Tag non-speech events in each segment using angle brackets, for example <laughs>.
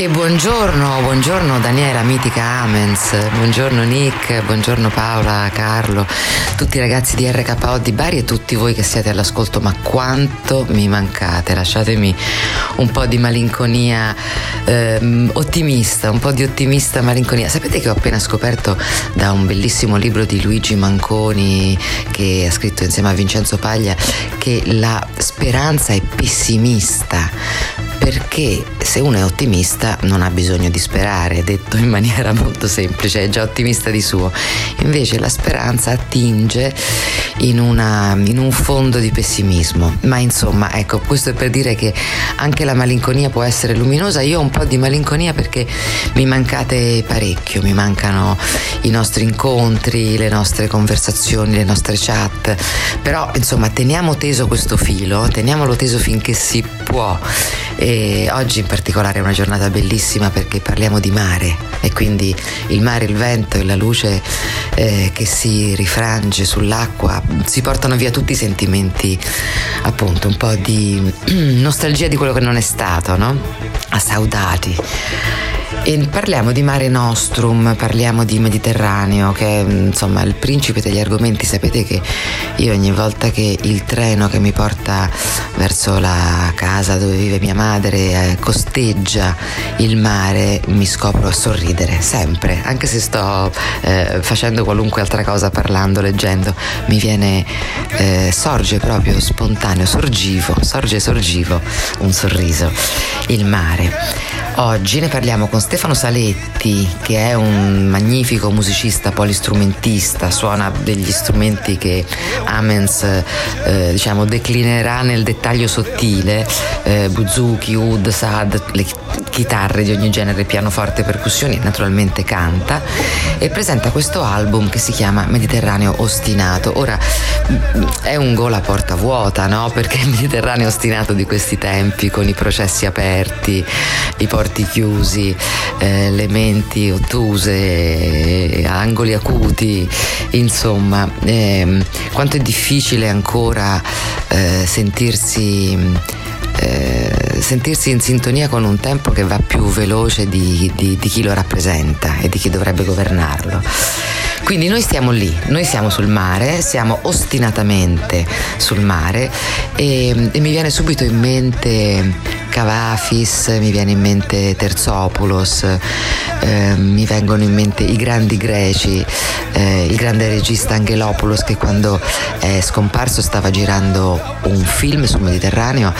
E buongiorno, buongiorno Daniela, mitica Amens, buongiorno Nick, buongiorno Paola, Carlo, tutti i ragazzi di RKO di Bari e tutti voi che siete all'ascolto, ma quanto mi mancate, lasciatemi un po' di malinconia ehm, ottimista, un po' di ottimista malinconia. Sapete che ho appena scoperto da un bellissimo libro di Luigi Manconi che ha scritto insieme a Vincenzo Paglia che la speranza è pessimista perché se uno è ottimista non ha bisogno di sperare, detto in maniera <laughs> molto semplice, è già ottimista di suo. Invece la speranza attinge in, una, in un fondo di pessimismo. Ma insomma, ecco, questo è per dire che anche la malinconia può essere luminosa. Io ho un po' di malinconia perché mi mancate parecchio, mi mancano i nostri incontri, le nostre conversazioni, le nostre chat. Però insomma teniamo teso questo filo, teniamolo teso finché si può. E oggi in particolare è una giornata bellissima perché parliamo di mare e quindi il mare, il vento e la luce eh, che si rifrange sull'acqua si portano via tutti i sentimenti, appunto, un po' di <clears throat> nostalgia di quello che non è stato, no? A saudati. E parliamo di Mare Nostrum, parliamo di Mediterraneo, che è insomma il principe degli argomenti. Sapete che io ogni volta che il treno che mi porta verso la casa dove vive mia madre eh, costeggia il mare, mi scopro a sorridere, sempre, anche se sto eh, facendo qualunque altra cosa, parlando, leggendo, mi viene, eh, sorge proprio spontaneo, sorgivo, sorge sorgivo un sorriso, il mare. Oggi ne parliamo con Stefano Saletti, che è un magnifico musicista polistrumentista, suona degli strumenti che Amens eh, diciamo, declinerà nel dettaglio sottile, eh, buzuki, ud, sad, le chitarre di ogni genere, pianoforte, percussioni, naturalmente canta e presenta questo album che si chiama Mediterraneo Ostinato. Ora è un gol a porta vuota, no? Perché il Mediterraneo ostinato di questi tempi con i processi aperti, i porti chiusi, eh, le menti ottuse, eh, angoli acuti, insomma, eh, quanto è difficile ancora eh, sentirsi eh, sentirsi in sintonia con un tempo che va più veloce di, di, di chi lo rappresenta e di chi dovrebbe governarlo. Quindi noi stiamo lì, noi siamo sul mare, siamo ostinatamente sul mare e, e mi viene subito in mente Cavafis, mi viene in mente Terzopoulos, eh, mi vengono in mente i grandi greci, eh, il grande regista Angelopoulos che quando è scomparso stava girando un film sul Mediterraneo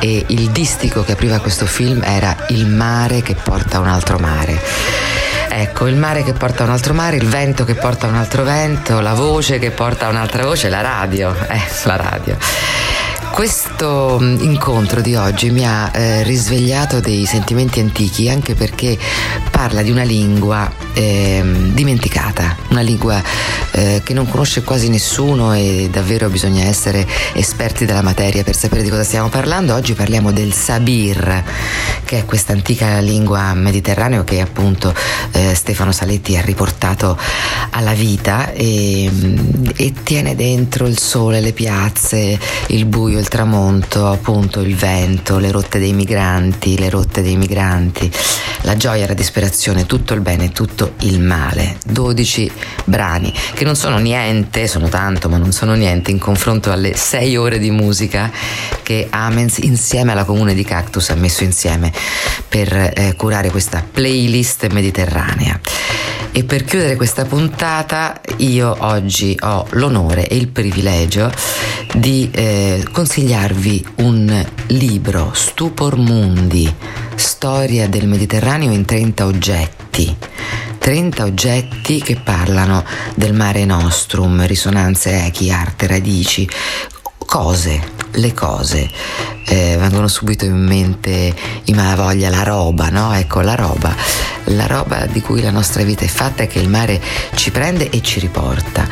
e il distico che apriva questo film era Il mare che porta un altro mare. Ecco, il mare che porta un altro mare, il vento che porta un altro vento, la voce che porta un'altra voce, la radio, eh, la radio. Questo incontro di oggi mi ha eh, risvegliato dei sentimenti antichi anche perché parla di una lingua eh, dimenticata, una lingua eh, che non conosce quasi nessuno e davvero bisogna essere esperti della materia per sapere di cosa stiamo parlando. Oggi parliamo del Sabir, che è questa antica lingua mediterranea che appunto eh, Stefano Saletti ha riportato alla vita e, e tiene dentro il sole, le piazze, il buio, il il tramonto, appunto il vento, le rotte dei migranti, le rotte dei migranti, la gioia, la disperazione, tutto il bene, tutto il male. 12 brani che non sono niente, sono tanto, ma non sono niente in confronto alle 6 ore di musica che Amens insieme alla comune di Cactus ha messo insieme per eh, curare questa playlist mediterranea. E per chiudere questa puntata io oggi ho l'onore e il privilegio di eh, consigliarvi un libro, Stupor Mundi, storia del Mediterraneo in 30 oggetti. 30 oggetti che parlano del mare nostrum, risonanze, echi, arte, radici, cose, le cose. Eh, vengono subito in mente i malavoglia, la roba, no? Ecco, la roba. La roba di cui la nostra vita è fatta è che il mare ci prende e ci riporta.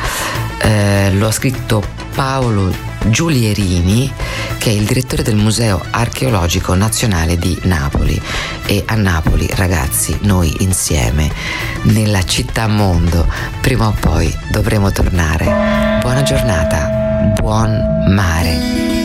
Eh, lo ha scritto Paolo Giulierini, che è il direttore del Museo Archeologico Nazionale di Napoli. E a Napoli, ragazzi, noi insieme, nella città mondo, prima o poi dovremo tornare. Buona giornata, buon mare.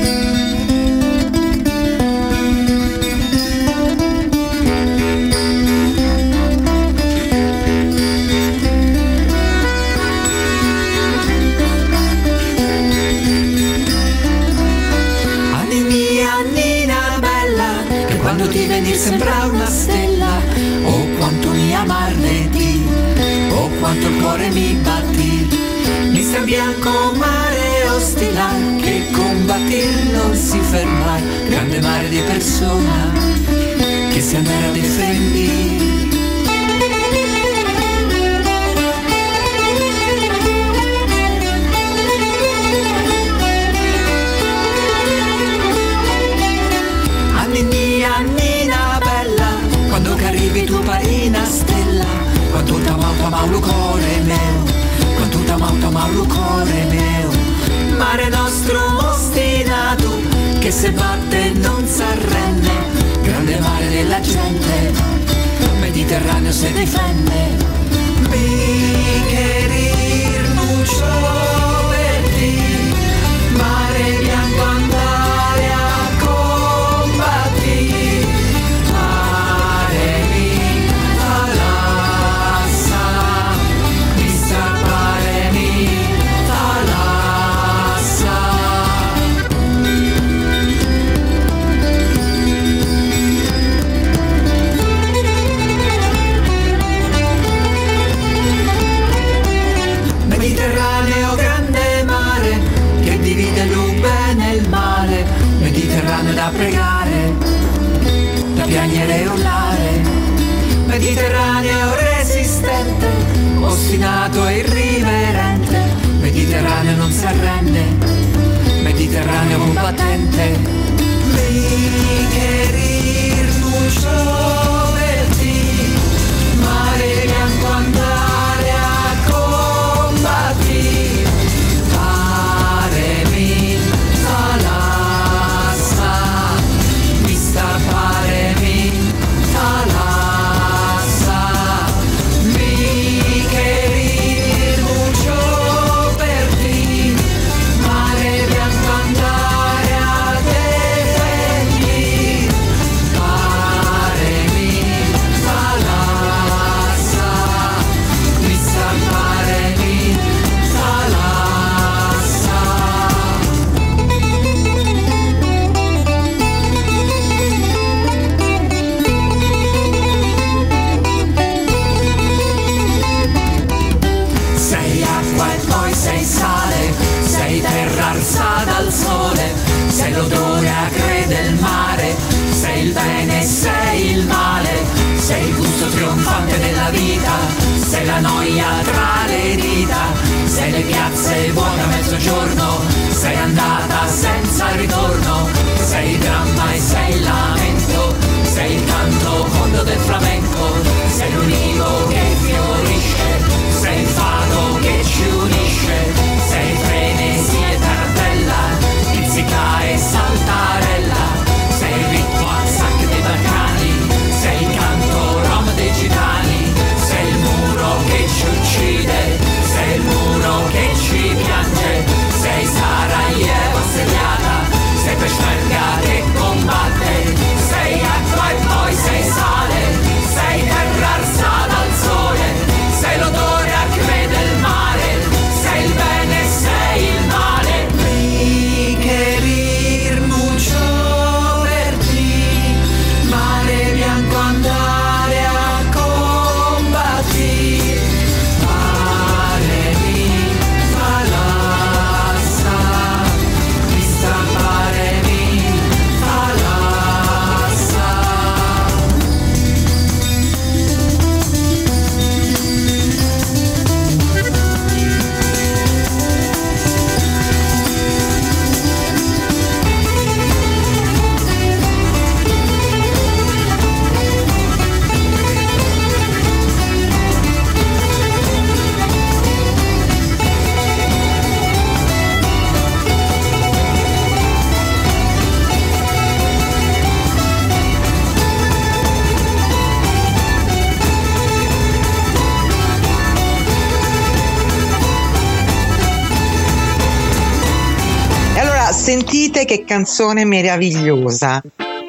Venir sembra una stella Oh quanto mi amarne di Oh quanto il cuore mi batti. Mi sta bianco mare ostila Che combattir non si ferma. Grande mare di persona Che si andrà a difendere tamau cuore mio, con tutta mau tamau cuore mio, mare nostro ostinato che se batte non s'arrende, grande mare della gente, Mediterraneo se difende. Mi querir mucho da Mediterraneo resistente, ostinato e irriverente, Mediterraneo non si arrende, Mediterraneo combattente. Mi querir mucho. Sentite che canzone meravigliosa.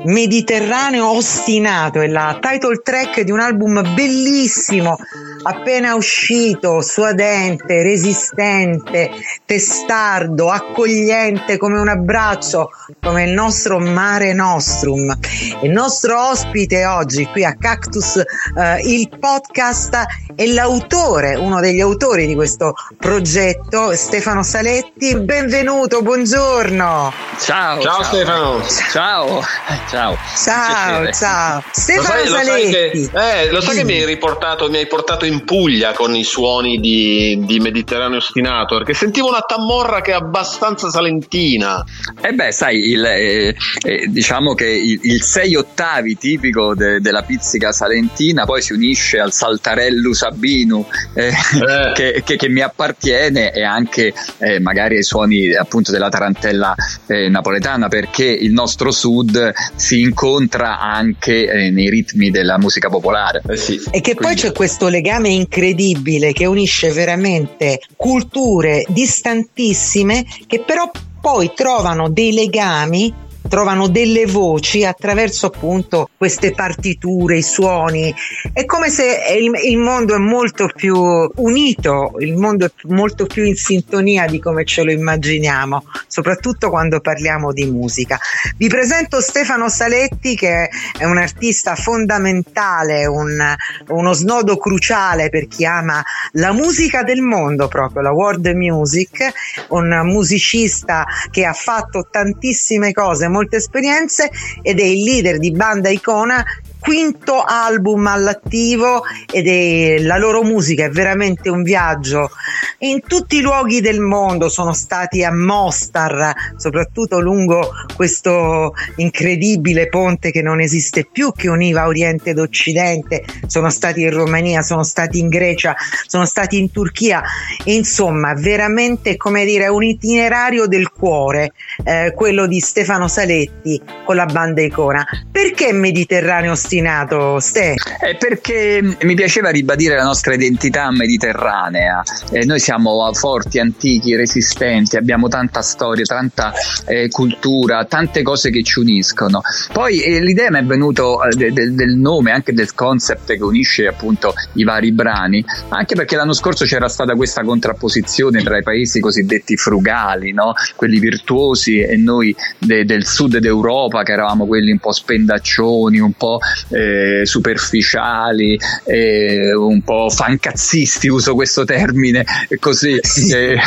Mediterraneo ostinato è la title track di un album bellissimo, appena uscito, suadente, resistente, testardo, accogliente come un abbraccio, come il nostro Mare Nostrum. Il nostro ospite oggi qui a Cactus, eh, il podcast, è l'autore, uno degli autori di questo progetto, Stefano Saletti. Benvenuto, buongiorno. Ciao, Ciao, ciao Stefano. Ciao, <laughs> ciao. Ciao, ciao. Lo Stefano sai, lo sai Saletti. che, eh, lo sai che mi hai riportato, mi hai portato in Puglia con i suoni di, di Mediterraneo ostinato? Perché sentivo una tammorra che è abbastanza salentina. E beh, sai, il, eh, eh, diciamo che il, il sei ottavi tipico de- della pizzica salentina poi si unisce al saltarello sabino eh, Eh. che, che- che mi appartiene e anche eh, magari ai suoni appunto della tarantella eh, napoletana perché il nostro sud si incontra anche eh, nei ritmi della musica popolare. Eh sì. E che poi Quindi- c'è questo legame incredibile che unisce veramente culture distantissime che però poi trovano dei legami trovano delle voci attraverso appunto queste partiture, i suoni. È come se il, il mondo è molto più unito, il mondo è molto più in sintonia di come ce lo immaginiamo, soprattutto quando parliamo di musica. Vi presento Stefano Saletti che è un artista fondamentale, un- uno snodo cruciale per chi ama la musica del mondo proprio, la world music, un musicista che ha fatto tantissime cose, molte esperienze ed è il leader di Banda Icona quinto album all'attivo ed è la loro musica è veramente un viaggio in tutti i luoghi del mondo. Sono stati a Mostar soprattutto lungo questo incredibile ponte che non esiste più che univa Oriente ed Occidente. Sono stati in Romania sono stati in Grecia sono stati in Turchia. Insomma veramente come dire un itinerario del cuore eh, quello di Stefano Saletti con la banda Icona. Perché Mediterraneo ostinato Ste? Eh, perché mi piaceva ribadire la nostra identità mediterranea. Eh, noi siamo forti, antichi, resistenti, abbiamo tanta storia, tanta eh, cultura, tante cose che ci uniscono. Poi eh, l'idea mi è venuta del, del nome, anche del concept che unisce appunto i vari brani, anche perché l'anno scorso c'era stata questa contrapposizione tra i paesi cosiddetti frugali, no? quelli virtuosi e noi de- del sud d'Europa che eravamo quelli un po' spendaccioni, un po' eh, superficiali, eh, un po' fancazzisti, uso questo termine così, <laughs> eh,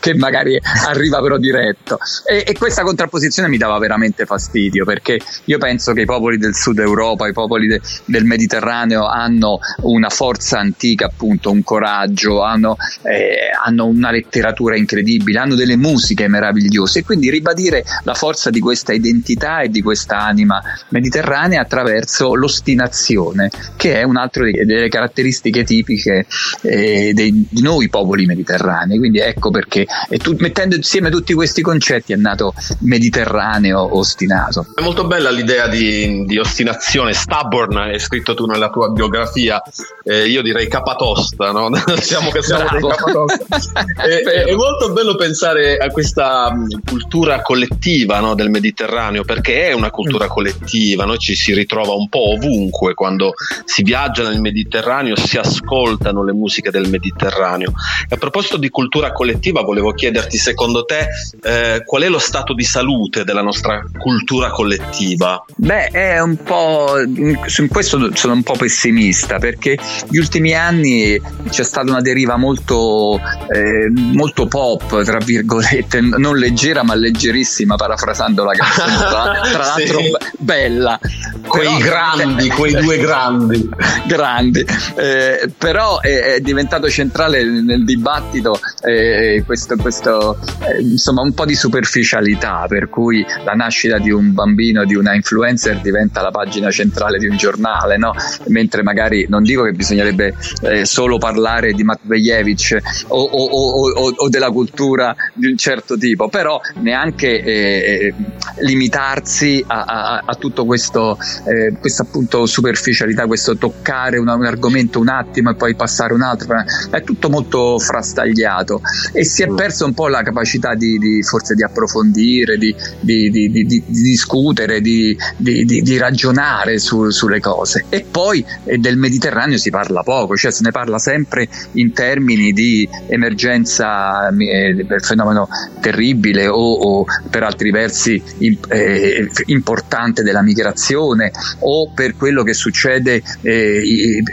che magari arriva però diretto. E, e questa contrapposizione mi dava veramente fastidio perché io penso che i popoli del sud Europa, i popoli de- del Mediterraneo hanno una forza antica, appunto, un coraggio, hanno, eh, hanno una letteratura incredibile, hanno delle musiche meravigliose e quindi ribadire la forza di questa identità e di questa anima mediterranea attraverso l'ostinazione, che è un'altra delle caratteristiche tipiche eh, dei, di noi popoli mediterranei. Quindi ecco perché, tu, mettendo insieme tutti questi concetti, è nato Mediterraneo ostinato. È molto bella l'idea di, di ostinazione, stubborn, hai scritto tu nella tua biografia, eh, io direi capatosta, no? <laughs> siamo siamo dei capatosta. <laughs> È è, molto bello pensare a questa mh, cultura collettiva no, del Mediterraneo, perché è una cultura collettiva, no? ci si ritrova un po' ovunque quando si viaggia nel Mediterraneo, si ascoltano le musiche del Mediterraneo. E a proposito di cultura collettiva, volevo chiederti, secondo te, eh, qual è lo stato di salute della nostra cultura collettiva? Beh, è un po'. Su questo sono un po' pessimista perché gli ultimi anni c'è stata una deriva molto, eh, molto pop, tra virgolette, non leggera ma leggerissima, parafrasando la canzone, tra, <laughs> Sì. l'altro be- bella. Quei Però- grandi, quei due grandi. <laughs> grandi, Eh, però è, è diventato centrale nel dibattito eh, questo, questo, eh, insomma un po' di superficialità, per cui la nascita di un bambino, di una influencer diventa la pagina centrale di un giornale, no? mentre magari non dico che bisognerebbe eh, solo parlare di Matvejevic o, o- o- o- della cultura di un certo tipo, però neanche eh, limitarsi a, a, a tutto questo, eh, questa appunto superficialità, questo toccare un, un, argomento un attimo e poi passare un altro, è tutto molto frastagliato e si è mm. perso un po' la capacità di, di forse di approfondire, di, di, di discutere, di, ragionare su, sulle cose. E poi del Mediterraneo si parla poco, cioè se ne parla sempre in termini di emergenza eh, per fenomeno terribile o, o per altri versi eh, importante della migrazione o per quello che succede eh,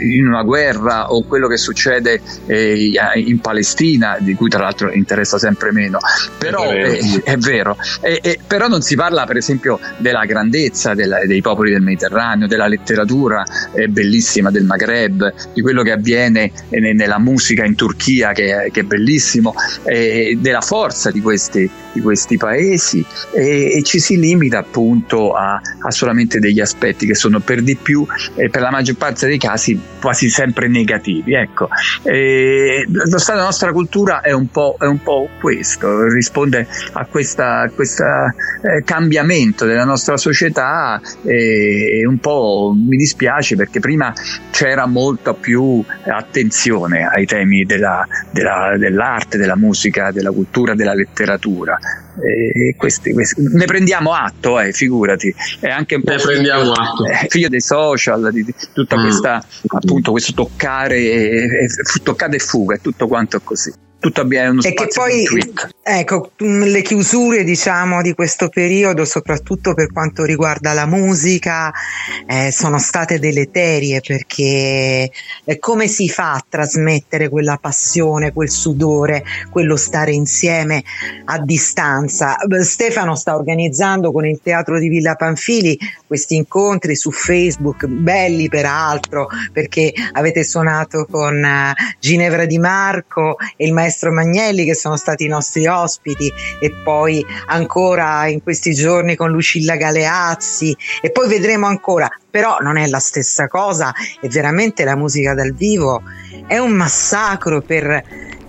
in una guerra o quello che succede eh, in Palestina, di cui tra l'altro interessa sempre meno. Però è vero, eh, è vero. però non si parla per esempio della grandezza della, dei popoli del Mediterraneo, della letteratura eh, bellissima del Maghreb, di quello che avviene nella musica in Turchia che, che è bellissimo, della forza di questi, di questi paesi e, e, ci si limita appunto a, a, solamente degli aspetti che sono per di più e per la maggior parte dei casi quasi sempre negativi. Ecco. lo stato della nostra cultura è un po', è un po questo, risponde a questo eh, cambiamento della nostra società e un po' mi dispiace perché prima c'era molta più attenzione ai temi della, della, dell'arte, della musica, della cultura, della letteratura. E questi, questi, ne prendiamo atto, eh, figurati. È anche un po' figlio. Eh, figlio dei social, di, di tutta mm. questa appunto questo toccare e, e, toccare e fuga, e tutto quanto così tutto abbia uno e che poi ecco mm, le chiusure diciamo di questo periodo soprattutto per quanto riguarda la musica eh, sono state deleterie perché eh, come si fa a trasmettere quella passione quel sudore quello stare insieme a distanza? Stefano sta organizzando con il teatro di Villa Panfili questi incontri su Facebook belli peraltro perché avete suonato con uh, Ginevra Di Marco e il maestro maestro Magnelli che sono stati i nostri ospiti e poi ancora in questi giorni con Lucilla Galeazzi e poi vedremo ancora, però non è la stessa cosa e veramente la musica dal vivo è un massacro per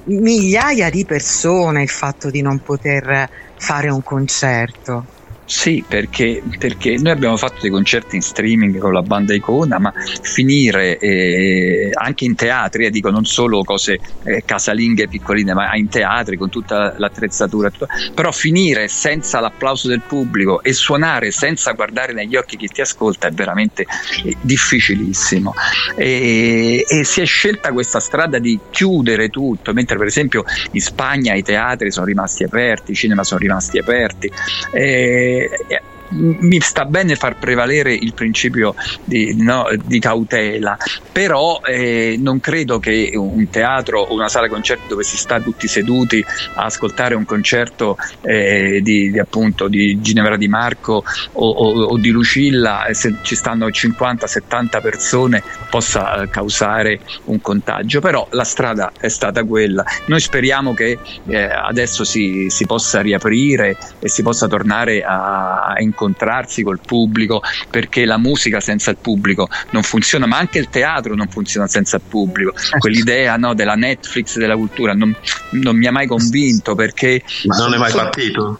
migliaia di persone il fatto di non poter fare un concerto. Sì, perché, perché, noi abbiamo fatto dei concerti in streaming con la banda Icona, ma finire eh, anche in teatri, eh, dico non solo cose eh, casalinghe piccoline, ma in teatri con tutta l'attrezzatura, tutto, però finire senza l'applauso del pubblico e suonare senza guardare negli occhi chi ti ascolta è veramente eh, difficilissimo. E, e si è scelta questa strada di chiudere tutto, mentre per esempio in Spagna i teatri sono rimasti aperti, i cinema sono rimasti aperti. Eh, yeah, mi sta bene far prevalere il principio di, no, di cautela, però eh, non credo che un teatro o una sala concerti dove si sta tutti seduti a ascoltare un concerto eh, di, di, appunto, di Ginevra Di Marco o, o, o di Lucilla, se ci stanno 50-70 persone, possa causare un contagio, però la strada è stata quella. Noi speriamo che eh, adesso si, si, possa riaprire e si possa tornare a incontrare incontrarsi col pubblico, perché la musica senza il pubblico non funziona, ma anche il teatro non funziona senza il pubblico. Certo. Quell'idea no, della Netflix della cultura non, non, mi ha mai convinto perché... Ma non è mai partito?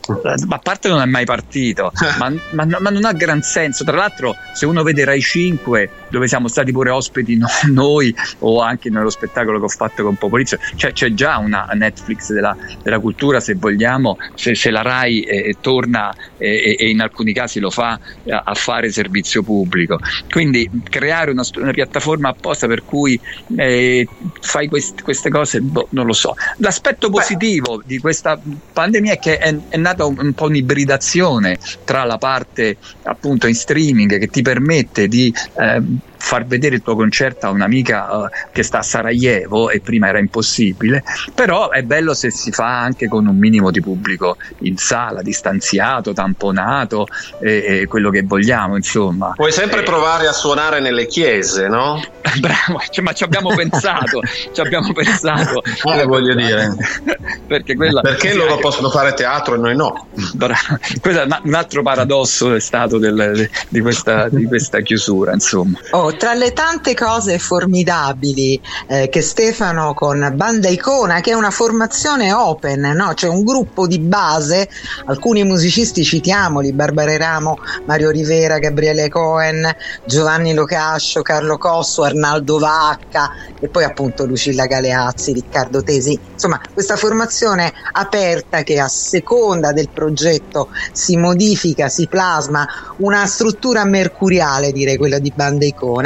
A parte non è mai partito, <laughs> ma, ma, ma, non ha gran senso. Tra l'altro, se uno vede Rai 5, dove siamo stati pure ospiti no, <laughs> noi, o anche nello spettacolo che ho fatto con Popolizio, cioè, c'è già una Netflix della, della cultura, se vogliamo, se, se la Rai eh, torna eh, e in alcuni casi lo fa a fare servizio pubblico. Quindi creare una, una piattaforma apposta per cui eh, fai quest, queste cose, boh, non lo so. L'aspetto positivo Beh. di questa pandemia è che è, è nata un, un, po' un'ibridazione tra la parte appunto in streaming che ti permette di eh, far vedere il tuo concerto a un'amica uh, che sta a Sarajevo e prima era impossibile, però è bello se si fa anche con un minimo di pubblico in sala, distanziato, tamponato, e, e quello che vogliamo, insomma. Puoi sempre e... provare a suonare nelle chiese, no? <laughs> Bravo, cioè, ma ci abbiamo pensato, ci abbiamo pensato. <laughs> Eh, voglio dire. <laughs> Perché, quella, Perché loro possono fare teatro e noi no. Bravo. Questo è un altro paradosso è stato del, di, questa, di questa chiusura, insomma. Oh, tra le tante cose formidabili eh, che Stefano con Banda Icona, che è una formazione open, no? c'è un gruppo di base, alcuni musicisti citiamoli, Barbara Ramo, Mario Rivera, Gabriele Cohen, Giovanni Locascio, Carlo Cosso, Arnaldo Vacca e poi appunto Lucilla Galeazzi, Riccardo Tesi, insomma questa formazione aperta che a seconda del progetto si modifica, si plasma, una struttura mercuriale direi quella di Banda Icona.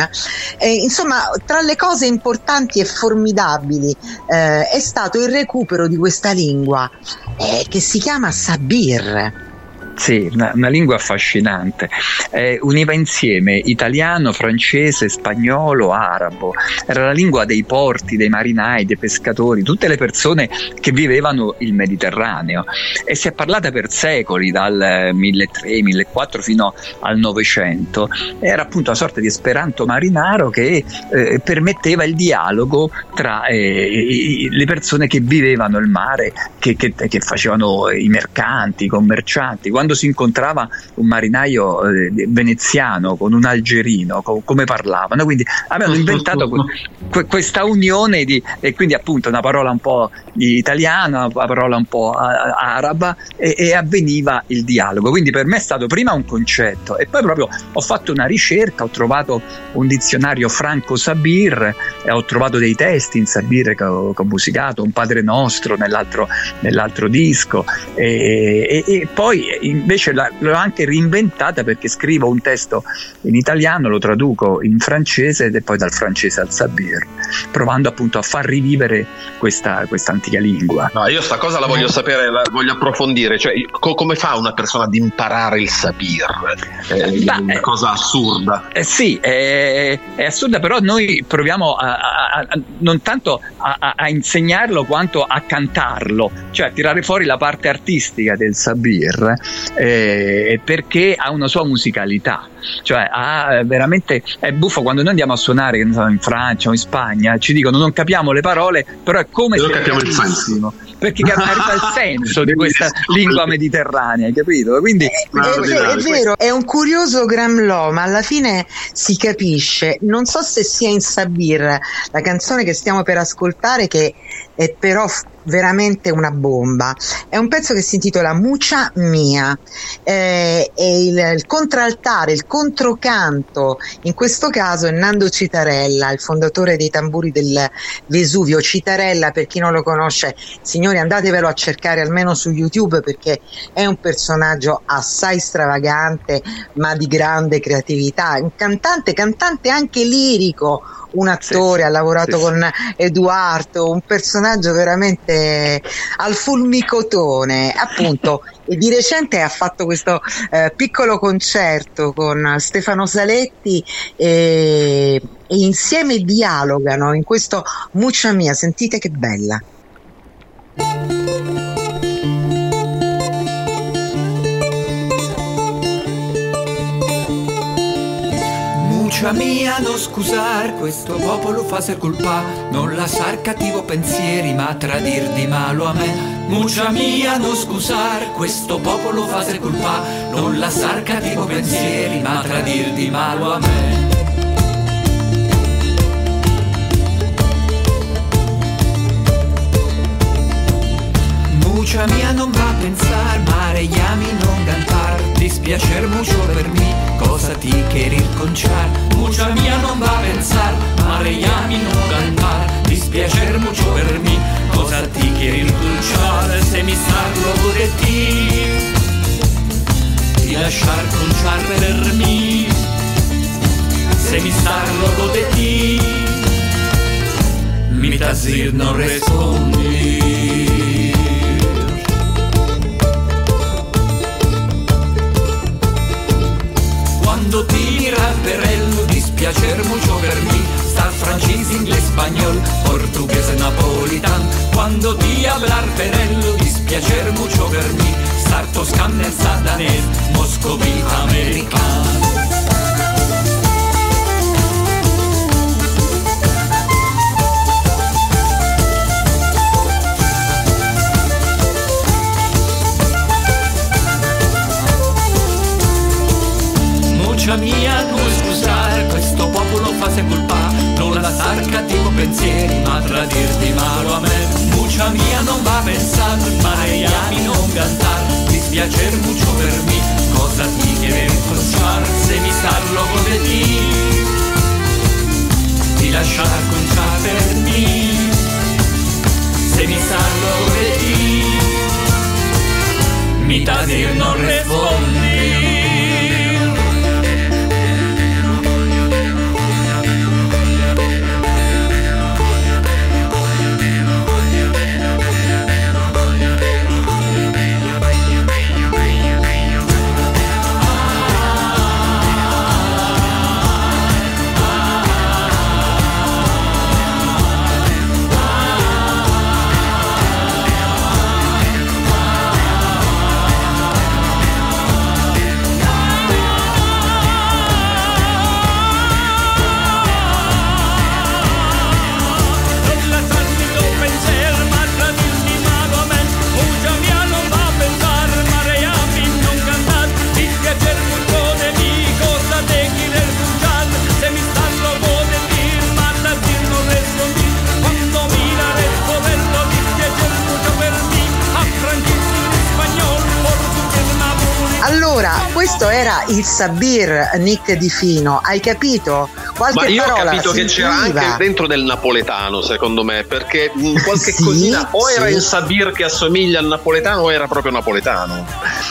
E, insomma, tra le cose importanti e formidabili eh, è stato il recupero di questa lingua eh, che si chiama Sabir. Sì, una, una lingua affascinante. Eh, univa insieme italiano, francese, spagnolo, arabo. Era la lingua dei porti, dei marinai, dei pescatori, tutte le persone che vivevano il Mediterraneo. E si è parlata per secoli, dal 1300-1400 fino al Novecento. Era appunto una sorta di esperanto marinaro che eh, permetteva il dialogo tra eh, le persone che vivevano il mare, che, che, che facevano i mercanti, i commercianti. Quando quando si incontrava un marinaio eh, veneziano con un algerino, co- come parlavano. Quindi avevano inventato <laughs> que- questa unione di, e quindi appunto una parola un po' italiana, una parola un po' araba e, e avveniva il dialogo. Quindi per me è stato prima un concetto e poi proprio ho fatto una ricerca, ho trovato un dizionario franco Sabir e ho trovato dei testi in Sabir che ho, che ho musicato, un Padre Nostro nell'altro, nell'altro disco e, e, e poi in invece l'ho anche reinventata perché scrivo un testo in italiano, lo traduco in francese è poi dal francese al sabir, provando appunto a far rivivere questa, questa antica lingua. No, io sta cosa la voglio sapere, la voglio approfondire, cioè co- come fa una persona ad imparare il sabir? È Beh, una cosa assurda. Eh, sì, è, è, assurda, però noi proviamo a, a, a, non tanto a, insegnarlo quanto a cantarlo, cioè a tirare fuori la parte artistica del sabir eh, perché ha una sua musicalità. Cioè, ha veramente è buffo quando noi andiamo a suonare in Francia o in Spagna, ci dicono non capiamo le parole, però è come non se capiamo il senso perché <laughs> arriva il senso di questa lingua mediterranea, hai capito? Quindi, è, è, è, vero, è un curioso gramlò, ma alla fine si capisce. Non so se sia in Sabir, la canzone che stiamo per ascoltare, che è però veramente una bomba. È un pezzo che si intitola Mucia Mia eh, e il, il, contraltare, il controcanto, in questo caso è Nando Citarella, il fondatore dei tamburi del Vesuvio. Citarella, per chi non lo conosce, signori andatevelo a cercare almeno su YouTube perché è un personaggio assai stravagante ma di grande creatività, un cantante, cantante anche lirico, un attore, sì, ha lavorato sì, con Edoardo, un personaggio veramente al fulmicotone, appunto. <laughs> e di recente ha fatto questo eh, piccolo concerto con Stefano Saletti e, e insieme dialogano in questo Muccia Mia, sentite che bella. Muccia mia, non scusar, questo popolo fa ser colpa, non lasciar cattivo pensieri, ma tradir di malo a me. Muccia mia, non scusar, questo popolo fa ser colpa, non lasciar cattivo pensieri, ma tradir di malo a me. Mucha mia non va a pensar, mare llami non cantar, dispiacer mucho per mí, cosa ti querer conchar. Mucha mia non va a pensar, mare llami non cantar, dispiacer mucho per mí, cosa ti querer conchar. Se mi sarlo de ti, di lasciar conchar per mí, se mi sarlo de ti, mi tazir non respondi. Quando ti rapperello dispiacer mucho per me Star francese, inglés, spagnol, portuguese, napolitan. Quando ti hablar perello dispiacer mucho per me Star toscan nel sadanese, moscovita, americano dispiacer mucho per il Sabir Nick Di Fino, hai capito? Qualche Ma io ho capito che c'era anche dentro del napoletano, secondo me, perché qualche sì, cosina o era il Sabir che assomiglia al napoletano o era proprio napoletano.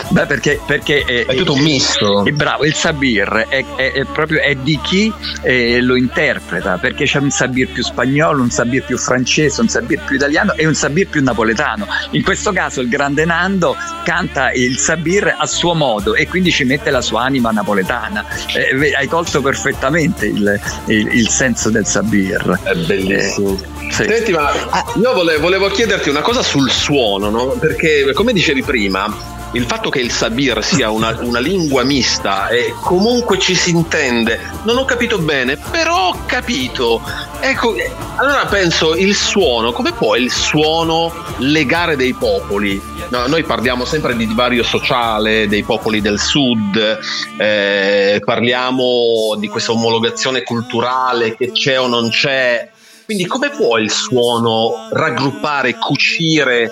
Beh, perché, perché è, è, tutto un misto. È, bravo, il Sabir è, è, proprio è di chi eh, lo interpreta, perché c'è un Sabir più spagnolo, un Sabir più francese, un Sabir più italiano e un Sabir più napoletano. In questo caso il grande Nando canta il Sabir a suo modo e quindi ci mette la sua anima napoletana. Eh, hai colto perfettamente il, il, il, senso del Sabir. È bellissimo. Eh, sì. Senti, ma io volevo, volevo, chiederti una cosa sul suono, no? perché come dicevi prima, il fatto che il Sabir sia una, una, lingua mista e comunque ci si intende, non ho capito bene, però ho capito. Ecco, allora penso il suono, come può il suono legare dei popoli? No, noi parliamo sempre di divario sociale, dei popoli del sud, eh, parliamo di questa omologazione culturale che c'è o non c'è. Quindi come può il suono raggruppare, cucire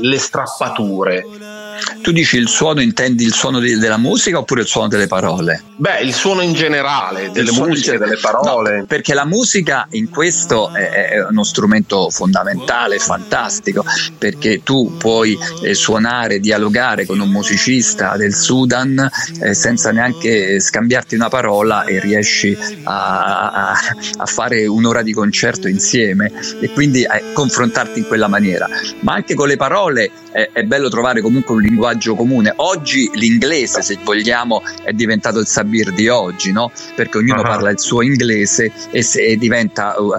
le strappature? Tu dici il suono, intendi il suono di, della musica oppure il suono delle parole? Beh, il suono in generale, delle musiche, delle parole. No, perché la musica in questo è, uno strumento fondamentale, fantastico, perché tu puoi eh, suonare, dialogare con un musicista del Sudan eh, senza neanche scambiarti una parola e riesci a, a, a fare un'ora di concerto insieme e quindi eh, confrontarti in quella maniera. Ma anche con le parole è bello trovare comunque un linguaggio comune. Oggi l'inglese, se vogliamo, è diventato il sabir di oggi, no? Perché ognuno uh-huh. parla il suo inglese e, se, e diventa uh,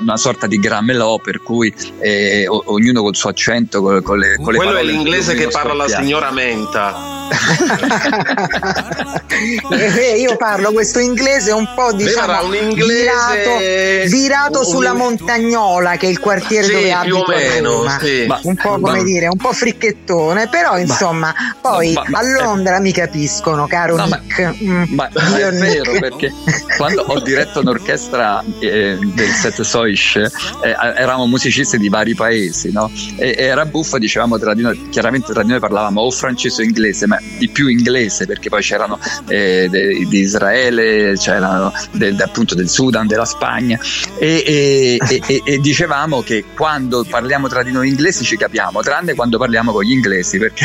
una sorta di gramelò per cui eh, ognuno col suo accento, con, con le, con le Quello è l'inglese che parla la signora Menta. <laughs> Eh, io parlo questo inglese un po' diciamo inglese... virato, virato un... sulla montagnola che è il quartiere sì, dove abito meno, sì. un po' come ma... dire un po' fricchettone però insomma ma... poi ma... a Londra mi capiscono caro no, Nick mm. ma, è vero perché quando ho diretto un'orchestra eh, del Set Soish eh, eravamo musicisti di vari paesi no? e, era buffo dicevamo tra di noi chiaramente tra di noi parlavamo o francese o inglese ma di più inglese perché poi c'erano eh, de, di Israele, c'erano de, de, appunto del Sudan, della Spagna e, e, e, e, dicevamo che quando parliamo tra di noi inglesi ci capiamo, tranne quando parliamo con gli inglesi perché...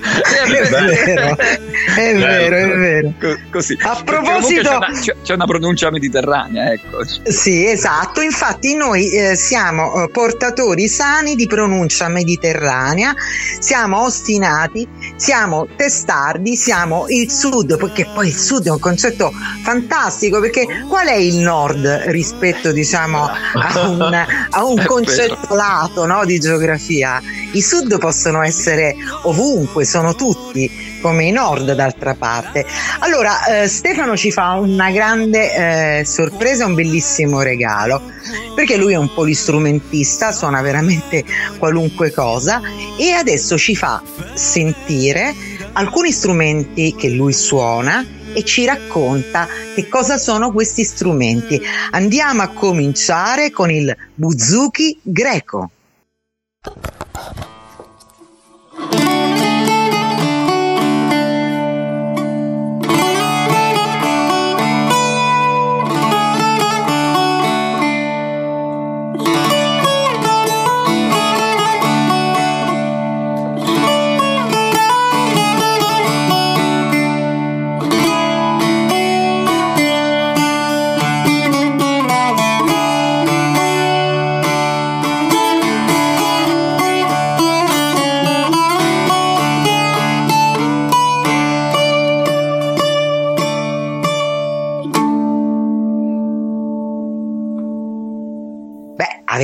è vero, è vero, è vero. Così. A proposito, c'è una, c'è una, pronuncia mediterranea, ecco. Sì, esatto. Infatti, noi eh, siamo eh, portatori sani di pronuncia mediterranea, siamo ostinati, siamo testardi, siamo il sud, perché poi il sud è un concetto fantastico, perché qual è il nord rispetto, diciamo, a un, a un <laughs> concetto lato no, di geografia? I sud possono essere ovunque, sono tutti come i nord d'altra parte. Allora, eh, Stefano ci fa una grande eh, sorpresa, un bellissimo regalo, perché lui è un polistrumentista, suona veramente qualunque cosa e adesso ci fa sentire alcuni strumenti che lui suona e ci racconta che cosa sono questi strumenti. Andiamo a cominciare con il buzuki greco.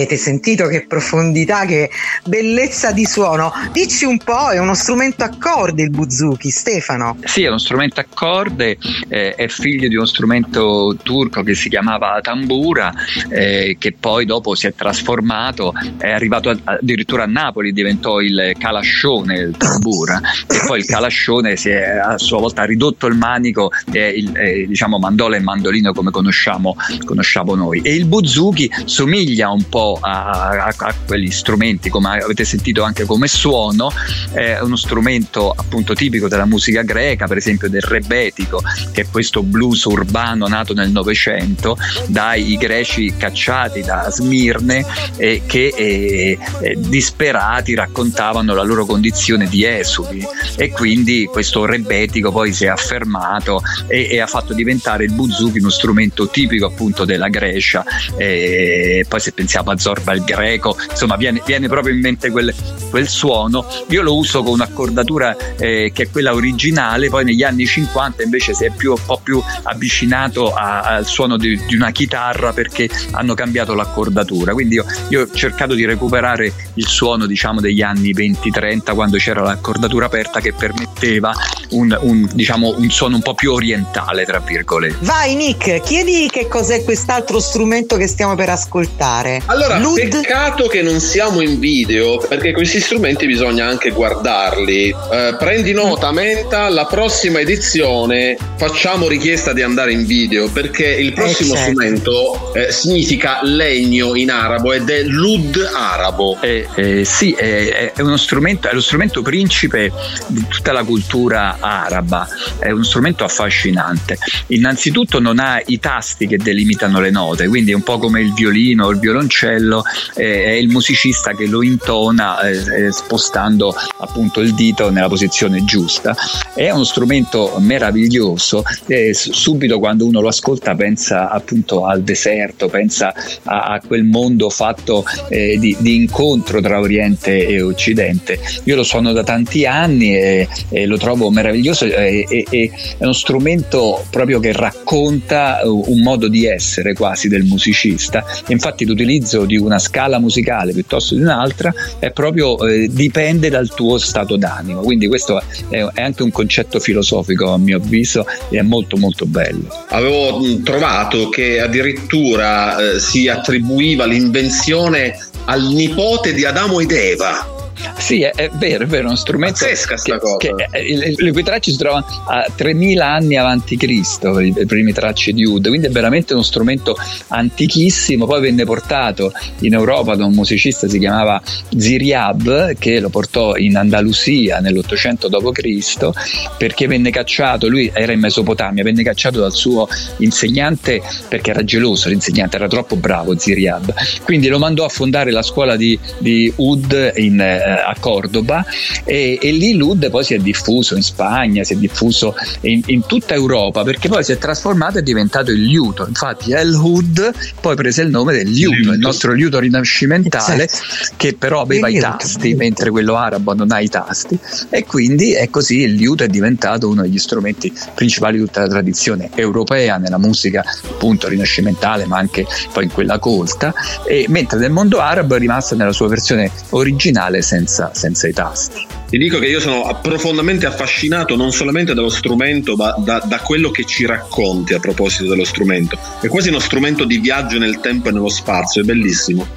Avete sentito che profondità, che bellezza di suono. Dici un po', è uno strumento a corde il buzuki, Stefano? Sì, è uno strumento a corde, eh, è figlio di uno strumento turco che si chiamava tambura, eh, che poi dopo si è trasformato, è arrivato addirittura a Napoli, diventò il calascione il tambura, e poi il calascione si è a sua volta ridotto il manico e il, eh, diciamo mandola e mandolino come conosciamo, conosciamo noi. E il buzuki somiglia un po' a, a, a, quegli strumenti, come avete sentito anche come suono, è uno strumento appunto tipico della musica greca, per esempio del rebetico, che è questo blues urbano nato nel Novecento dai greci cacciati da Smirne eh, che eh, disperati raccontavano la loro condizione di esuli. E quindi questo rebetico poi si è affermato e, e ha fatto diventare il buzuki uno strumento tipico appunto della Grecia. Poi se pensiamo a Zorba il greco, insomma viene, viene proprio in mente quel, quel, suono. Io lo uso con un'accordatura eh, che è quella originale, poi negli anni 50 invece si è più, un po' più avvicinato a, al suono di, di, una chitarra perché hanno cambiato l'accordatura. Quindi io, io, ho cercato di recuperare il suono diciamo degli anni 20-30 quando c'era l'accordatura aperta che permetteva un, un, diciamo, un suono un po' più orientale, tra virgolette. Vai Nick, chiedi che cos'è quest'altro strumento che stiamo per ascoltare. Allora, Lud... peccato che non siamo in video, perché questi strumenti bisogna anche guardarli. Eh, prendi nota, Menta, la prossima edizione facciamo richiesta di andare in video, perché il prossimo eh, certo. strumento eh, significa legno in arabo ed è Lud arabo. Eh, eh, sì, è, è, uno strumento, è lo strumento principe di tutta la cultura araba, è uno strumento affascinante. Innanzitutto non ha i tasti che delimitano le note, quindi è un po' come il violino o il violoncello cappello eh, è il musicista che lo intona eh, eh, spostando appunto il dito nella posizione giusta. È uno strumento meraviglioso e subito quando uno lo ascolta pensa appunto al deserto, pensa a, a quel mondo fatto eh, di, di, incontro tra Oriente e Occidente. Io lo suono da tanti anni e, e lo trovo meraviglioso e, e, è uno strumento proprio che racconta un modo di essere quasi del musicista. Infatti l'utilizzo di una scala musicale piuttosto di un'altra è proprio eh, dipende dal tuo stato d'animo. Quindi questo è, è, anche un concetto filosofico a mio avviso e è molto molto bello. Avevo mm, trovato che addirittura eh, si attribuiva l'invenzione al nipote di Adamo ed Eva sì, è, è vero, è vero, uno strumento Pazzesca sta cosa. Che, eh, le cui tracce si trovano a 3000 anni avanti Cristo, i, i primi tracce di Ud, quindi è veramente uno strumento antichissimo, poi venne portato in Europa da un musicista si chiamava Ziriab che lo portò in Andalusia nell'Ottocento d.C. perché venne cacciato, lui era in Mesopotamia, venne cacciato dal suo insegnante perché era geloso, l'insegnante era troppo bravo Ziriab, quindi lo mandò a fondare la scuola di, di Ud in eh, a Cordoba e, e, lì l'UD poi si è diffuso in Spagna, si è diffuso in, in, tutta Europa perché poi si è trasformato e è diventato il liuto. Infatti El Hud poi prese il nome del liuto, il nostro liuto rinascimentale esatto. che però aveva i tasti mentre quello arabo non ha i tasti e quindi è così il liuto è diventato uno degli strumenti principali di tutta la tradizione europea nella musica appunto rinascimentale ma anche poi in quella colta e mentre nel mondo arabo è rimasto nella sua versione originale senza, senza i tasti. Ti dico che io sono profondamente affascinato non solamente dallo strumento, ma da, da, quello che ci racconti a proposito dello strumento. È quasi uno strumento di viaggio nel tempo e nello spazio, è bellissimo.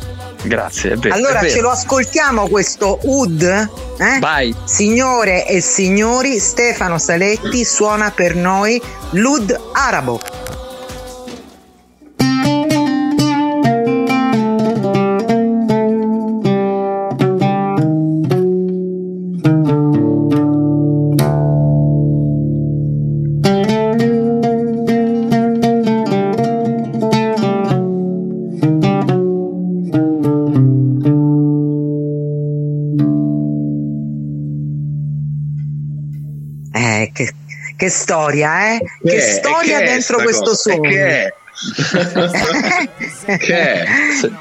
Grazie, è vero. Allora è vero. ce lo ascoltiamo questo Ud? Eh? Vai. Signore e signori, Stefano Saletti suona per noi l'Ud arabo. Storia, eh? Che, storia che è dentro questo cosa? Sogno. Che è? <laughs> che è?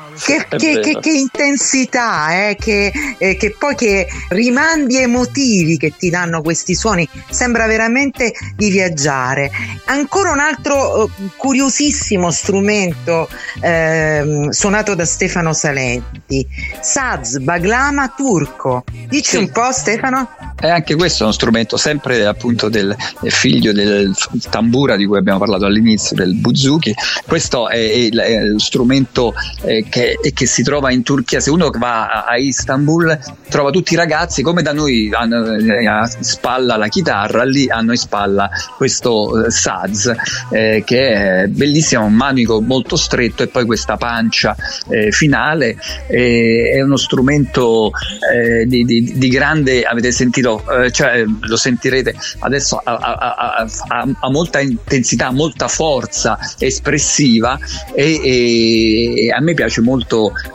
<laughs> che, È che- che- che intensità, eh, che, eh, che poi che rimandi emotivi che ti danno questi suoni, sembra veramente di viaggiare. Ancora un altro eh, curiosissimo strumento ehm, suonato da Stefano Salenti, Saz Baglama turco. Dici Sì. un po' Stefano? E anche questo è uno strumento sempre appunto del figlio del tambura di cui abbiamo parlato all'inizio, del buzuki. Questo è il, è lo strumento eh, che, e che si trova in Turchia. Se uno va a, Istanbul trova tutti i ragazzi come da noi hanno eh, a spalla la chitarra, lì hanno in spalla questo eh, saz eh, che è bellissimo, un manico molto stretto e poi questa pancia eh, finale. eh, è uno strumento di, di- di grande, avete sentito, cioè, lo sentirete adesso ha molta intensità, molta forza espressiva e, e a me piace molto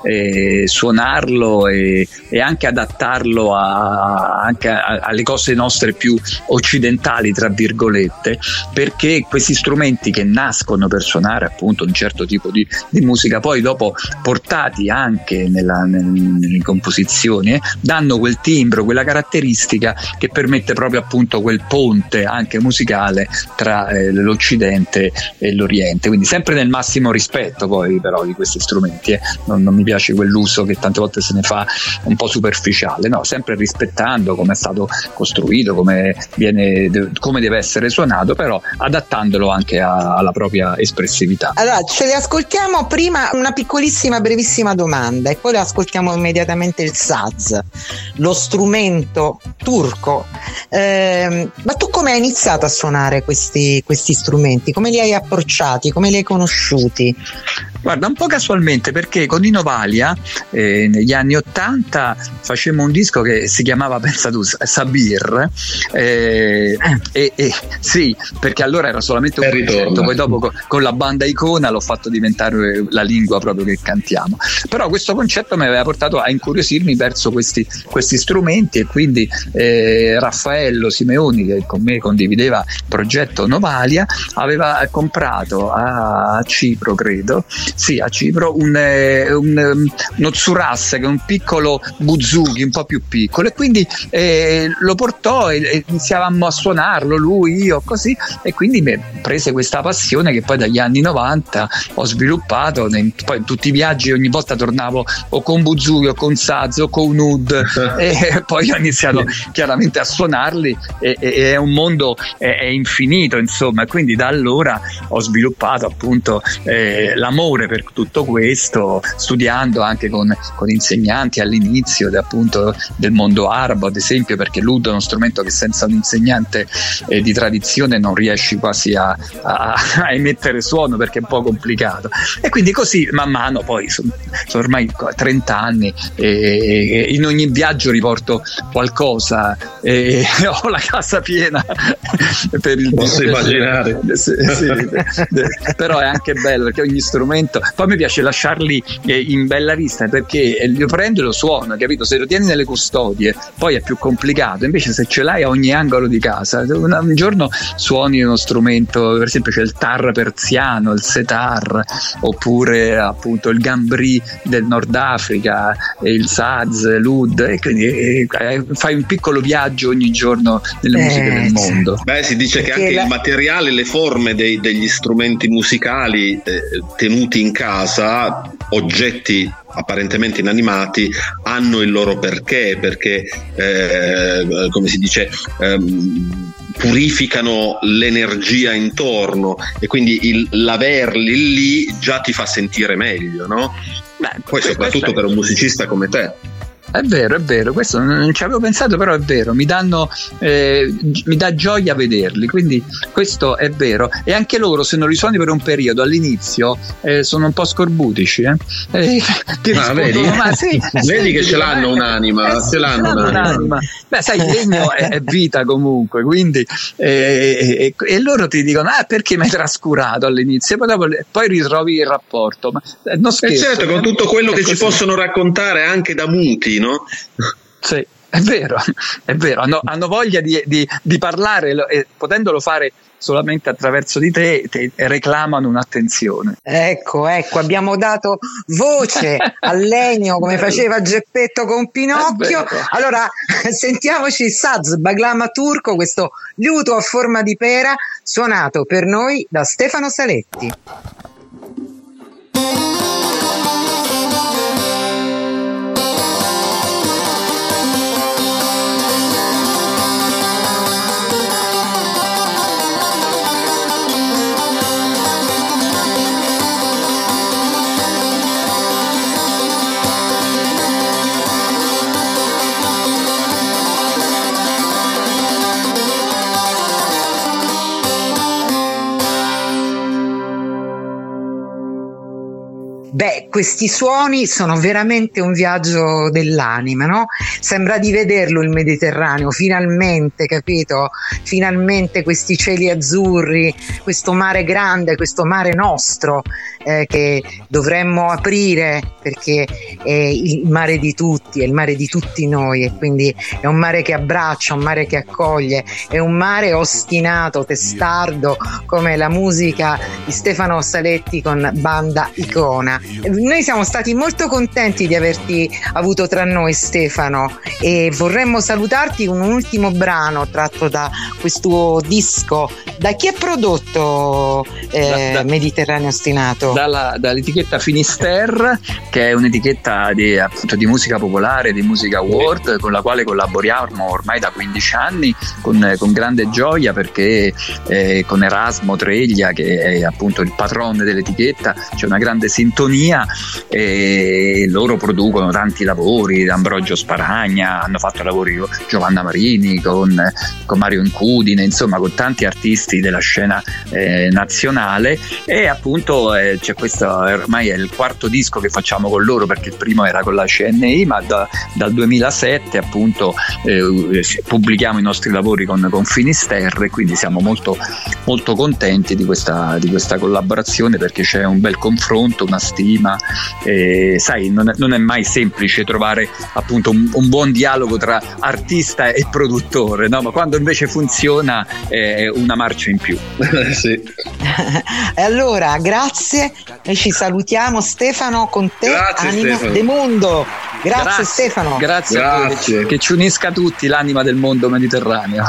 eh, suonarlo e, e anche adattarlo a- anche a- alle cose nostre più occidentali, tra virgolette, perché questi strumenti che nascono per suonare appunto un certo tipo di, di musica, poi dopo portati anche nella- nel- nelle composizioni, eh, danno quel timbro, quella caratteristica che permette proprio appunto quel ponte anche musicale tra eh, l'Occidente e l'Oriente. Quindi sempre nel massimo rispetto poi però di questi strumenti, eh. Non, non mi piace quell'uso che tante volte se ne fa un po' superficiale, no, sempre rispettando come è stato costruito, come, viene, come deve essere suonato, però adattandolo anche a- alla propria espressività. Allora, ce le ascoltiamo prima una piccolissima, brevissima domanda e poi ascoltiamo immediatamente il Saz, lo strumento turco. Ehm, ma tu come hai iniziato a suonare questi, questi strumenti? Come li hai approcciati? Come li hai conosciuti? Guarda, un po' casualmente perché con Nino Valia eh, negli anni Ottanta facemmo un disco che si chiamava, pensa tu, Sabir. eh, e, e- sì, perché allora era solamente un ritorna. poi dopo co- con, la banda Icona l'ho fatto diventare la lingua proprio che cantiamo. Però questo concetto mi aveva portato a incuriosirmi verso questi, questi strumenti e quindi eh, Raffaello Simeoni, che con me condivideva il progetto Novalia, aveva comprato a Cipro, credo, sì, a Cipro, un, eh, un, um, uno Tsuras, che è un piccolo buzuki, un po' più piccolo, e quindi eh, lo portò e, e iniziavamo a suonarlo, lui, io, così, e quindi mi prese questa passione che poi dagli anni 90 ho sviluppato, nei- poi in tutti i viaggi ogni volta tornavo o con buzuki o con saz o con ud. <laughs> E poi ho iniziato chiaramente a suonarli e, e- e è un mondo è, è infinito insomma. Quindi da allora ho sviluppato appunto eh, l'amore per tutto questo studiando anche con, con insegnanti all'inizio de- appunto del mondo arabo ad esempio perché l'ud è uno strumento che senza un insegnante eh, di tradizione non riesci quasi a, a- a emettere suono perché è un po' complicato. E quindi così man mano poi sono, sono ormai 30 anni e, e in ogni viaggio riporto qualcosa e ho la casa piena per il Posso immaginare. Sì, sì, eh, però è anche bello perché ogni strumento poi mi piace lasciarli eh, in bella vista perché eh, lo prendo e lo suono capito? Se lo tieni nelle custodie poi è più complicato. Invece se ce l'hai a ogni angolo di casa un, un giorno suoni uno strumento per esempio c'è il tar persiano il setar oppure appunto il gambri del Nord Africa e il saz l'ud e quindi eh, eh, fai un piccolo viaggio ogni giorno nelle Eh, musiche del mondo. Beh, si dice che Perché anche la- il materiale, le forme dei- degli strumenti musicali eh, tenuti in casa, oggetti apparentemente inanimati, hanno il loro perché, perché eh, come si dice, ehm, purificano l'energia intorno e quindi il, l'averli lì già ti fa sentire meglio, no? Beh, Poi soprattutto per un musicista come te. È vero, è vero, questo non ci avevo pensato, però è vero, mi, danno, eh, mi dà gioia vederli, quindi questo è vero. E anche loro, se non risuoni per un periodo all'inizio, eh, sono un po' scorbutici. Eh? Eh, <laughs> ti Ah, vedi? "Ma sì, <laughs> Vedi che ce l'hanno eh, un'anima, eh, ce l'hanno un'anima. Beh, sai, il legno è, vita comunque, quindi eh, e, e loro ti dicono: Ah, perché mi hai trascurato all'inizio? E poi, dopo, poi ritrovi il rapporto. Ma eh, non E scherzo, certo, con eh, tutto quello che ci così. possono raccontare anche da muti, no? Sì, è vero, è vero, hanno, hanno voglia di, di- di parlare e potendolo fare solamente attraverso di te, te reclamano un'attenzione. Ecco, ecco, abbiamo dato voce al <laughs> legno come faceva Geppetto con Pinocchio. Allora, <laughs> sentiamoci Saz Baglama Turco, questo liuto a forma di pera suonato per noi da Stefano Saletti. Beh, questi suoni sono veramente un viaggio dell'anima, no? Sembra di vederlo il Mediterraneo, finalmente, capito? Finalmente questi cieli azzurri, questo mare grande, questo mare nostro eh, che dovremmo aprire perché è il mare di tutti, è il mare di tutti noi e quindi è un mare che abbraccia, un mare che accoglie, è un mare ostinato, testardo come la musica di Stefano Saletti con Banda Icona. Noi siamo stati molto contenti di averti avuto tra noi Stefano e vorremmo salutarti con un ultimo brano tratto da questo disco. Da chi è prodotto eh, Da- da- Mediterraneo Ostinato? Dalla- dall'etichetta Finisterre, che è un'etichetta di, appunto, di musica popolare, di musica world, con la quale collaboriamo ormai da 15 anni con, con grande gioia perché eh, con Erasmo Treglia, che è appunto il patrone dell'etichetta, c'è una grande sintonia e loro producono tanti lavori, Ambrogio Sparagna, hanno fatto lavori con Giovanna Marini, con, con Mario Incudine, insomma con tanti artisti della scena eh, nazionale. E appunto eh, c'è questo, ormai è il quarto disco che facciamo con loro perché il primo era con la CNI, ma da- dal 2007 appunto eh, pubblichiamo i nostri lavori con, con Finisterre quindi siamo molto, molto contenti di questa, di questa collaborazione perché c'è un bel confronto, una stima, e, sai non è, non è mai semplice trovare appunto un, un buon dialogo tra artista e produttore, no? ma quando invece funziona è una marcia in più. <laughs> sì. <laughs> e allora, grazie e ci salutiamo Stefano con te, Grazie, anima Stefano. de mondo. Grazie, Stefano. Grazie, a voi, Grazie. che, che ci unisca tutti l'anima del mondo mediterraneo.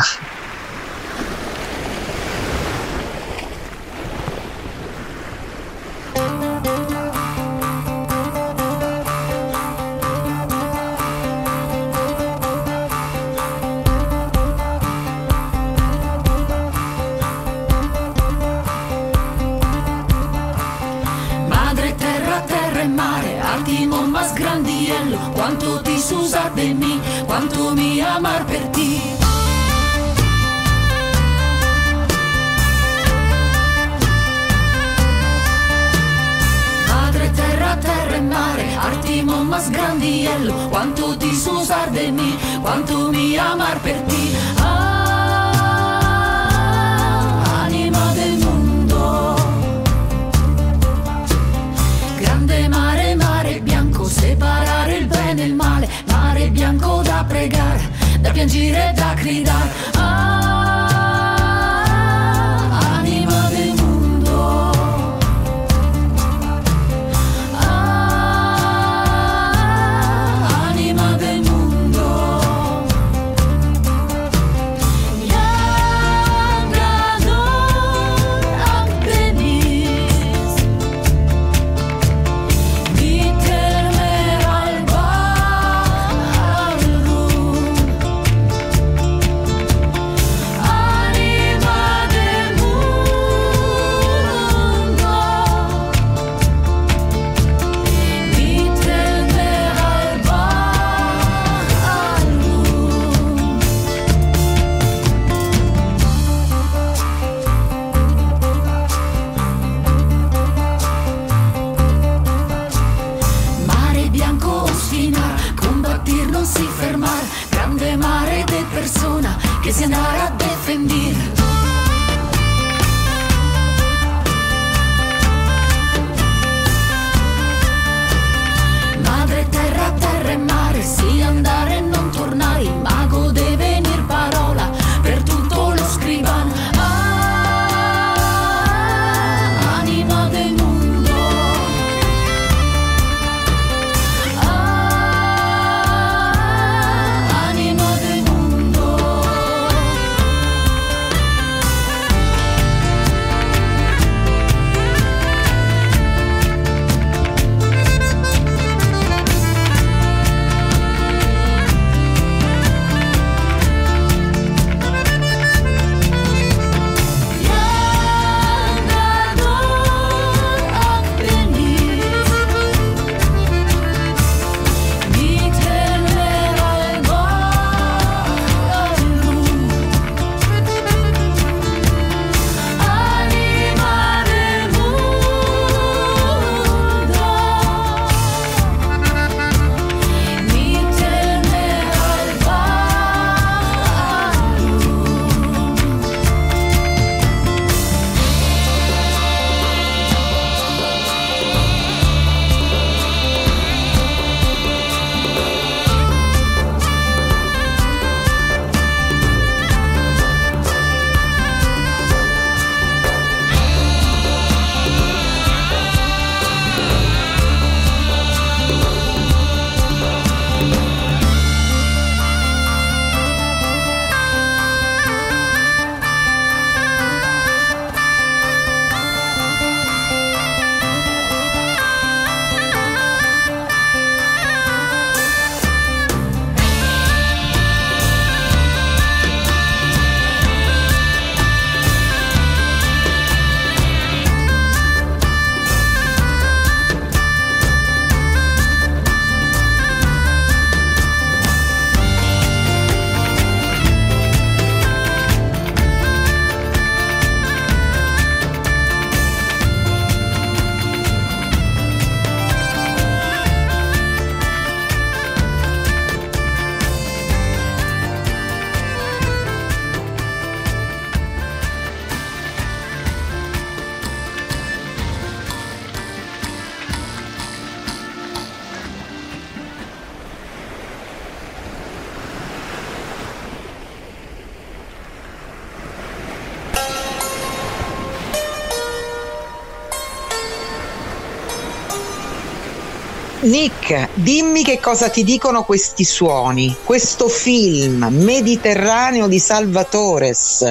Nick, dimmi che cosa ti dicono questi suoni, questo film Mediterraneo di Salvatores.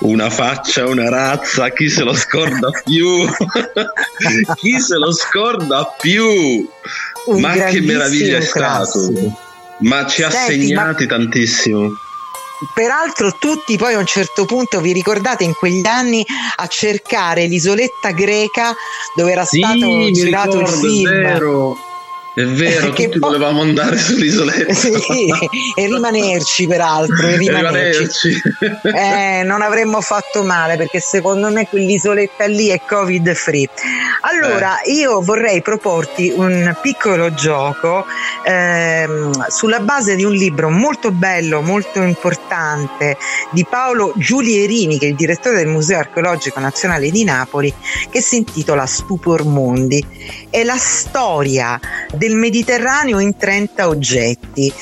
Una faccia, una razza, chi se lo scorda più? <laughs> chi se lo scorda più? Un ma che meraviglia è stato! Ma ci ha Senti, segnati tantissimo. Peraltro tutti poi a un certo punto vi ricordate in quegli anni a cercare l'isoletta greca dove era Sì, stato girato ricordo, il film. vero. È vero, Che tutti poi- volevamo andare <laughs> sull'isoletta. Sì, e rimanerci peraltro, e E rimanerci. rimanerci. Eh, non avremmo fatto male perché secondo me quell'isoletta lì è covid free. Allora, Eh. io vorrei proporti un piccolo gioco ehm, sulla base di un libro molto bello, molto importante di Paolo Giulierini, che è il direttore del Museo Archeologico Nazionale di Napoli, che si intitola Stupor Mondi. È la storia del Mediterraneo in 30 oggetti.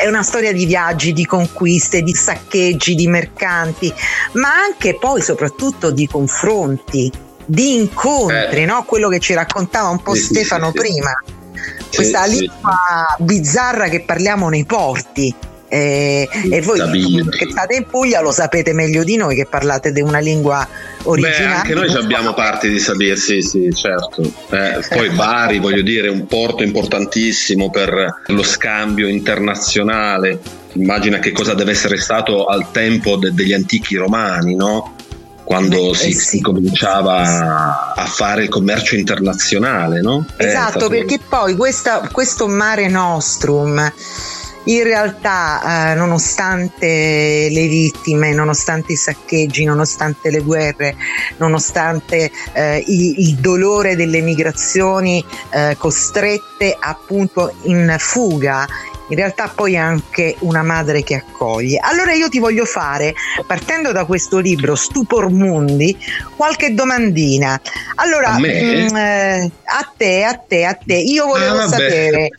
È una storia di viaggi, di conquiste, di saccheggi, di mercanti, ma anche poi soprattutto di confronti, di incontri, Eh. no? quello che ci raccontava un po' Sì, Stefano sì, prima, Sì, questa lingua bizzarra che parliamo nei porti. Eh, e voi che state in Puglia lo sapete meglio di noi che parlate di una lingua Beh, originale. anche noi abbiamo parti di Sabir, sì, sì, certo. Eh, poi Bari, voglio dire, è un porto importantissimo per lo scambio internazionale. Immagina che cosa deve essere stato al tempo de- degli antichi romani, no? Quando Eh, si, eh, sì. cominciava a fare il commercio internazionale, no? Eh, Esatto, stato- perché poi questa- questo mare nostrum in realtà, eh, nonostante le vittime, nonostante i saccheggi, nonostante le guerre, nonostante eh, il, il dolore delle migrazioni eh, costrette appunto in fuga in realtà poi anche una madre che accoglie. Allora io ti voglio fare, partendo da questo libro Stupor Mundi, qualche domandina. Allora, A me? mm, eh, a te, a te, a te, io volevo Ah, sapere,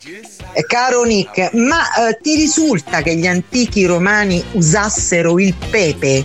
eh, caro Nick, ma eh, ti risulta che gli antichi romani usassero il pepe?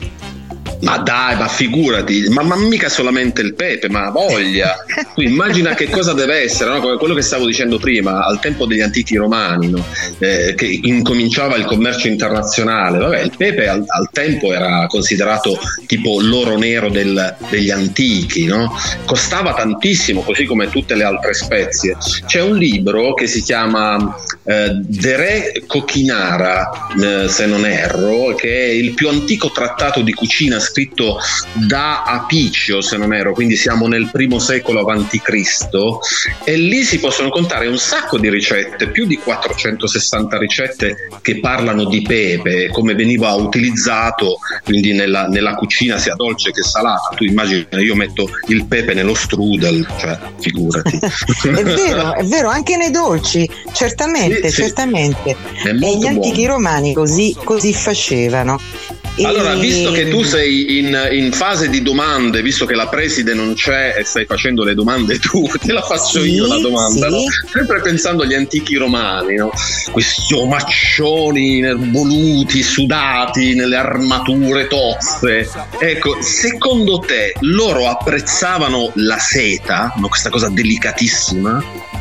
Ma dai, ma figurati, ma, ma mica solamente il pepe, ma voglia. <laughs> Tu immagina che cosa deve essere, no? Come quello che stavo dicendo prima, al tempo degli antichi romani, no? Eh, che incominciava il commercio internazionale. Vabbè, il pepe al, al tempo era considerato tipo l'oro nero del- degli antichi, no? Costava tantissimo, così come tutte le altre spezie. C'è un libro che si chiama eh, De Re Cochinara, eh, se non erro, che è il più antico trattato di cucina scritto da Apiccio, se non erro, quindi siamo nel primo secolo avanti Cristo, e lì si possono contare un sacco di ricette, più di 460 ricette che parlano di pepe, come veniva utilizzato quindi nella, nella cucina sia dolce che salata. Tu immagini, io metto il pepe nello strudel, cioè figurati. <laughs> È vero, è vero, anche nei dolci, certamente, Sì, certamente. E gli antichi buono. romani così, così facevano. Allora, visto che tu sei in, in fase di domande, visto che la preside non c'è e stai facendo le domande tu, <laughs> te la faccio Sì, io la domanda, sì. no? sempre pensando agli antichi romani, no? questi omaccioni nervoluti, sudati nelle armature toste. Ecco, secondo te loro apprezzavano la seta, no? questa cosa delicatissima?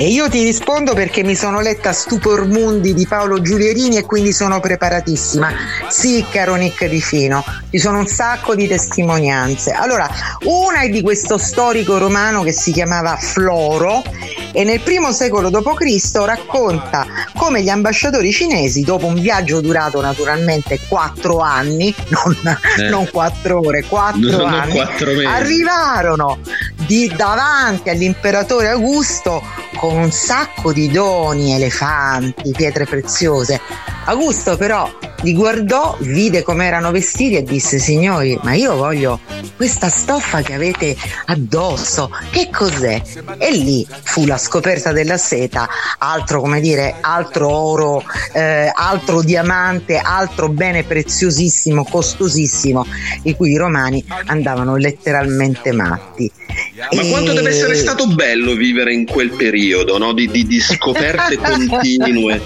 E io ti rispondo perché mi sono letta Stupor Mundi di Paolo Giulierini e quindi sono preparatissima. Sì, caro Nick Di Fino, ci sono un sacco di testimonianze. Allora, una è di questo storico romano che si chiamava Floro e nel primo secolo d.C. racconta come gli ambasciatori cinesi, dopo un viaggio durato naturalmente quattro anni, non, Eh. non quattro ore, quattro Non anni, quattro arrivarono di davanti all'imperatore Augusto con un sacco di doni, elefanti, pietre preziose. Augusto però li guardò, vide come erano vestiti e disse signori ma io voglio questa stoffa che avete addosso, che cos'è? E lì fu la scoperta della seta, altro come dire, altro oro, eh, altro diamante, altro bene preziosissimo, costosissimo, di cui i romani andavano letteralmente matti. Ma E- quanto deve essere stato bello vivere in quel periodo no? di, di- di scoperte <laughs> continue.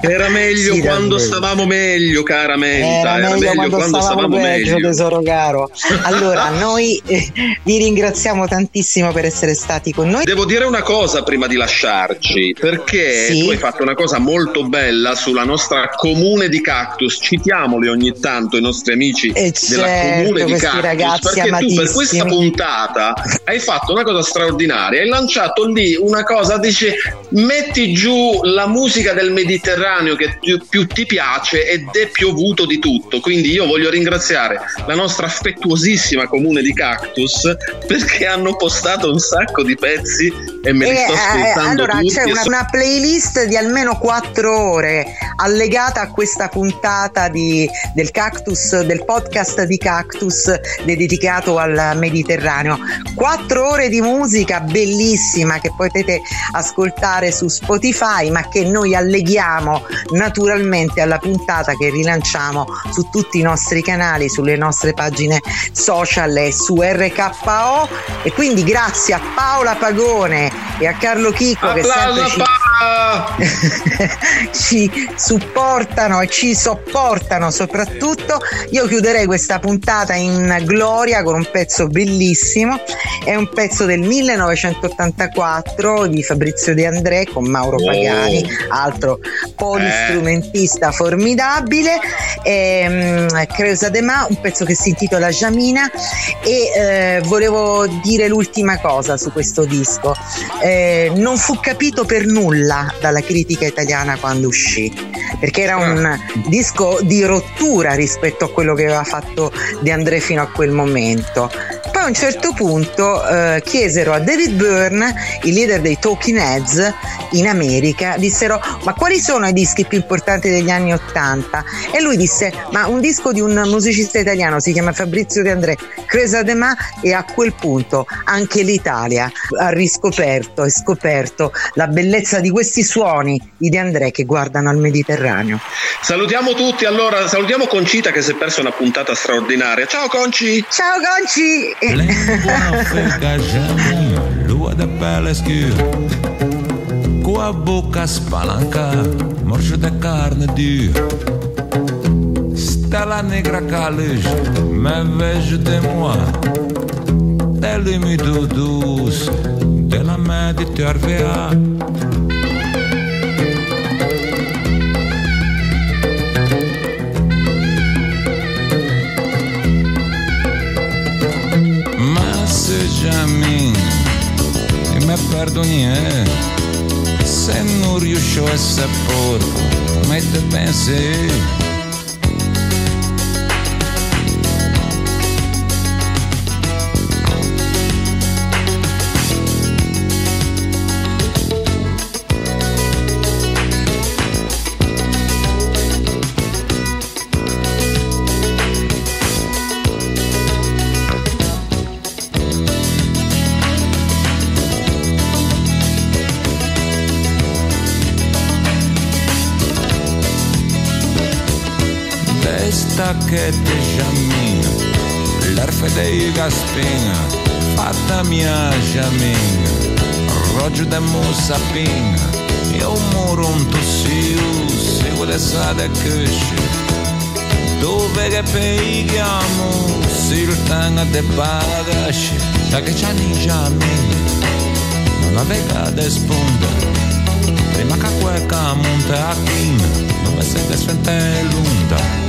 Era meglio Sì, quando stavamo meglio, cara Menta. Era, meglio, quando, stavamo peggio, meglio. tesoro caro. Allora, <laughs> noi eh, vi ringraziamo tantissimo per essere stati con noi. Devo dire una cosa prima di lasciarci, perché Sì. tu hai fatto una cosa molto bella sulla nostra comune di cactus. Citiamoli ogni tanto i nostri amici Eh, della certo, comune di cactus. ragazzi perché tu per questa puntata hai fatto una cosa straordinaria. Hai lanciato lì una cosa, dice metti giù la musica del Mediterraneo che più, più ti piace ed è piovuto di tutto. Quindi io voglio ringraziare la nostra affettuosissima comune di cactus perché hanno postato un sacco di pezzi e me li sto eh, ascoltando allora c'è una, so- una playlist di almeno quattro ore allegata a questa puntata di- del cactus del podcast di cactus dedicato al Mediterraneo. Quattro ore di musica bellissima che potete ascoltare su Spotify ma che noi alleghiamo naturalmente alla puntata che rilanciamo su tutti i nostri canali sulle nostre pagine social e su RKO e quindi grazie a Paola Pagone e a Carlo Chicco che sempre ci! <laughs> ci supportano e ci sopportano soprattutto. Io chiuderei questa puntata in gloria con un pezzo bellissimo, è un pezzo del 1984 di Fabrizio De André con Mauro. Pagani, altro polistrumentista formidabile, ehm, Creusa De Ma, un pezzo che si intitola Jamina e eh, volevo dire l'ultima cosa su questo disco. Eh, non fu capito per nulla dalla critica italiana quando uscì, perché era un disco di rottura rispetto a quello che aveva fatto De André fino a quel momento. Poi a un certo punto eh, chiesero a David Byrne, il leader dei Talking Heads in America, dissero ma quali sono i dischi più importanti degli anni Ottanta? E lui disse ma un disco di un musicista italiano si chiama Fabrizio De André, Cresa de Ma e a quel punto anche l'Italia ha riscoperto e scoperto la bellezza di questi suoni di De André che guardano al Mediterraneo. Salutiamo tutti, allora salutiamo Concita che si è persa una puntata straordinaria. Ciao Conci! Ciao Conci! Lua de pele escura Com a boca spalancada Morge de carne dura Stella negra caleja Me vejo de moi Delle mito doce Della Mediterranea Benjamin e me perdoni eh, se non riuscio a sapere come te che giammina, l'erfe dei gaspina, fatta mia giammina, roggio de mussapina, io muro un tossiu, seguo le sade cusce, dove che peiamo, si il tanga de bagasce, da che c'ha giammina, non aveva de sponda, prima che quella monta a china, non mi sente svente l'unda.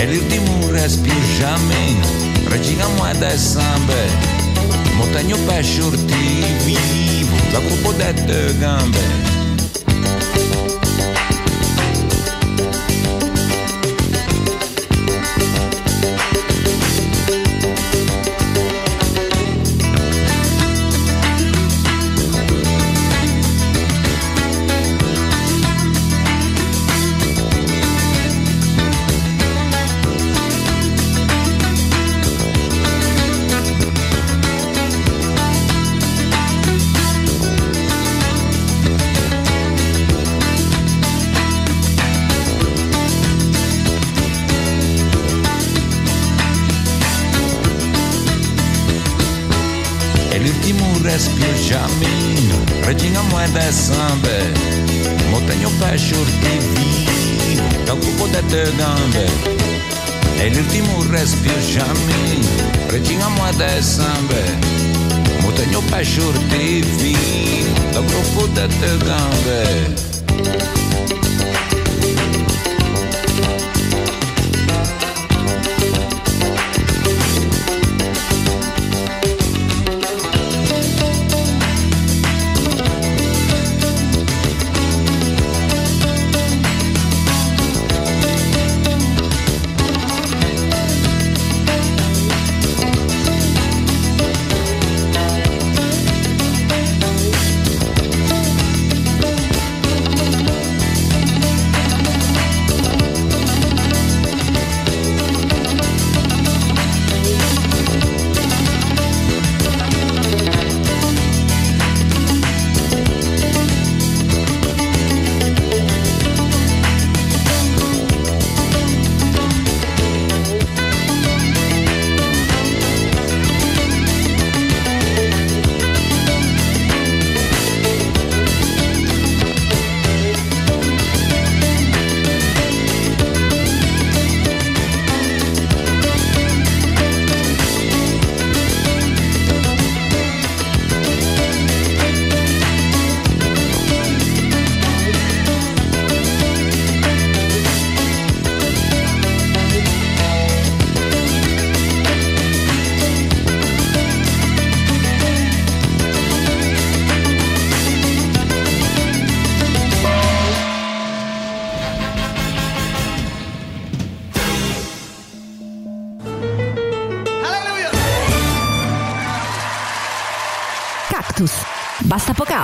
E l'ultimo respiro jamais Regina moeda e sambe Montanho pé shorti vivo La cupo de gambe de samba, o tenho paixão de vir do grupo da Tadão.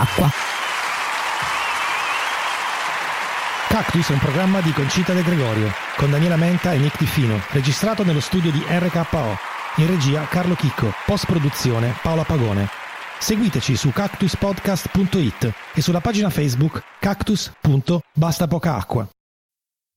Acqua. Cactus è un programma di Concita De Gregorio, con Daniela Menta e Nick Tifino, registrato nello studio di RKO. In regia Carlo Chicco, post-produzione Paola Pagone. Seguiteci su cactuspodcast.it e sulla pagina Facebook cactus.bastapocaacqua.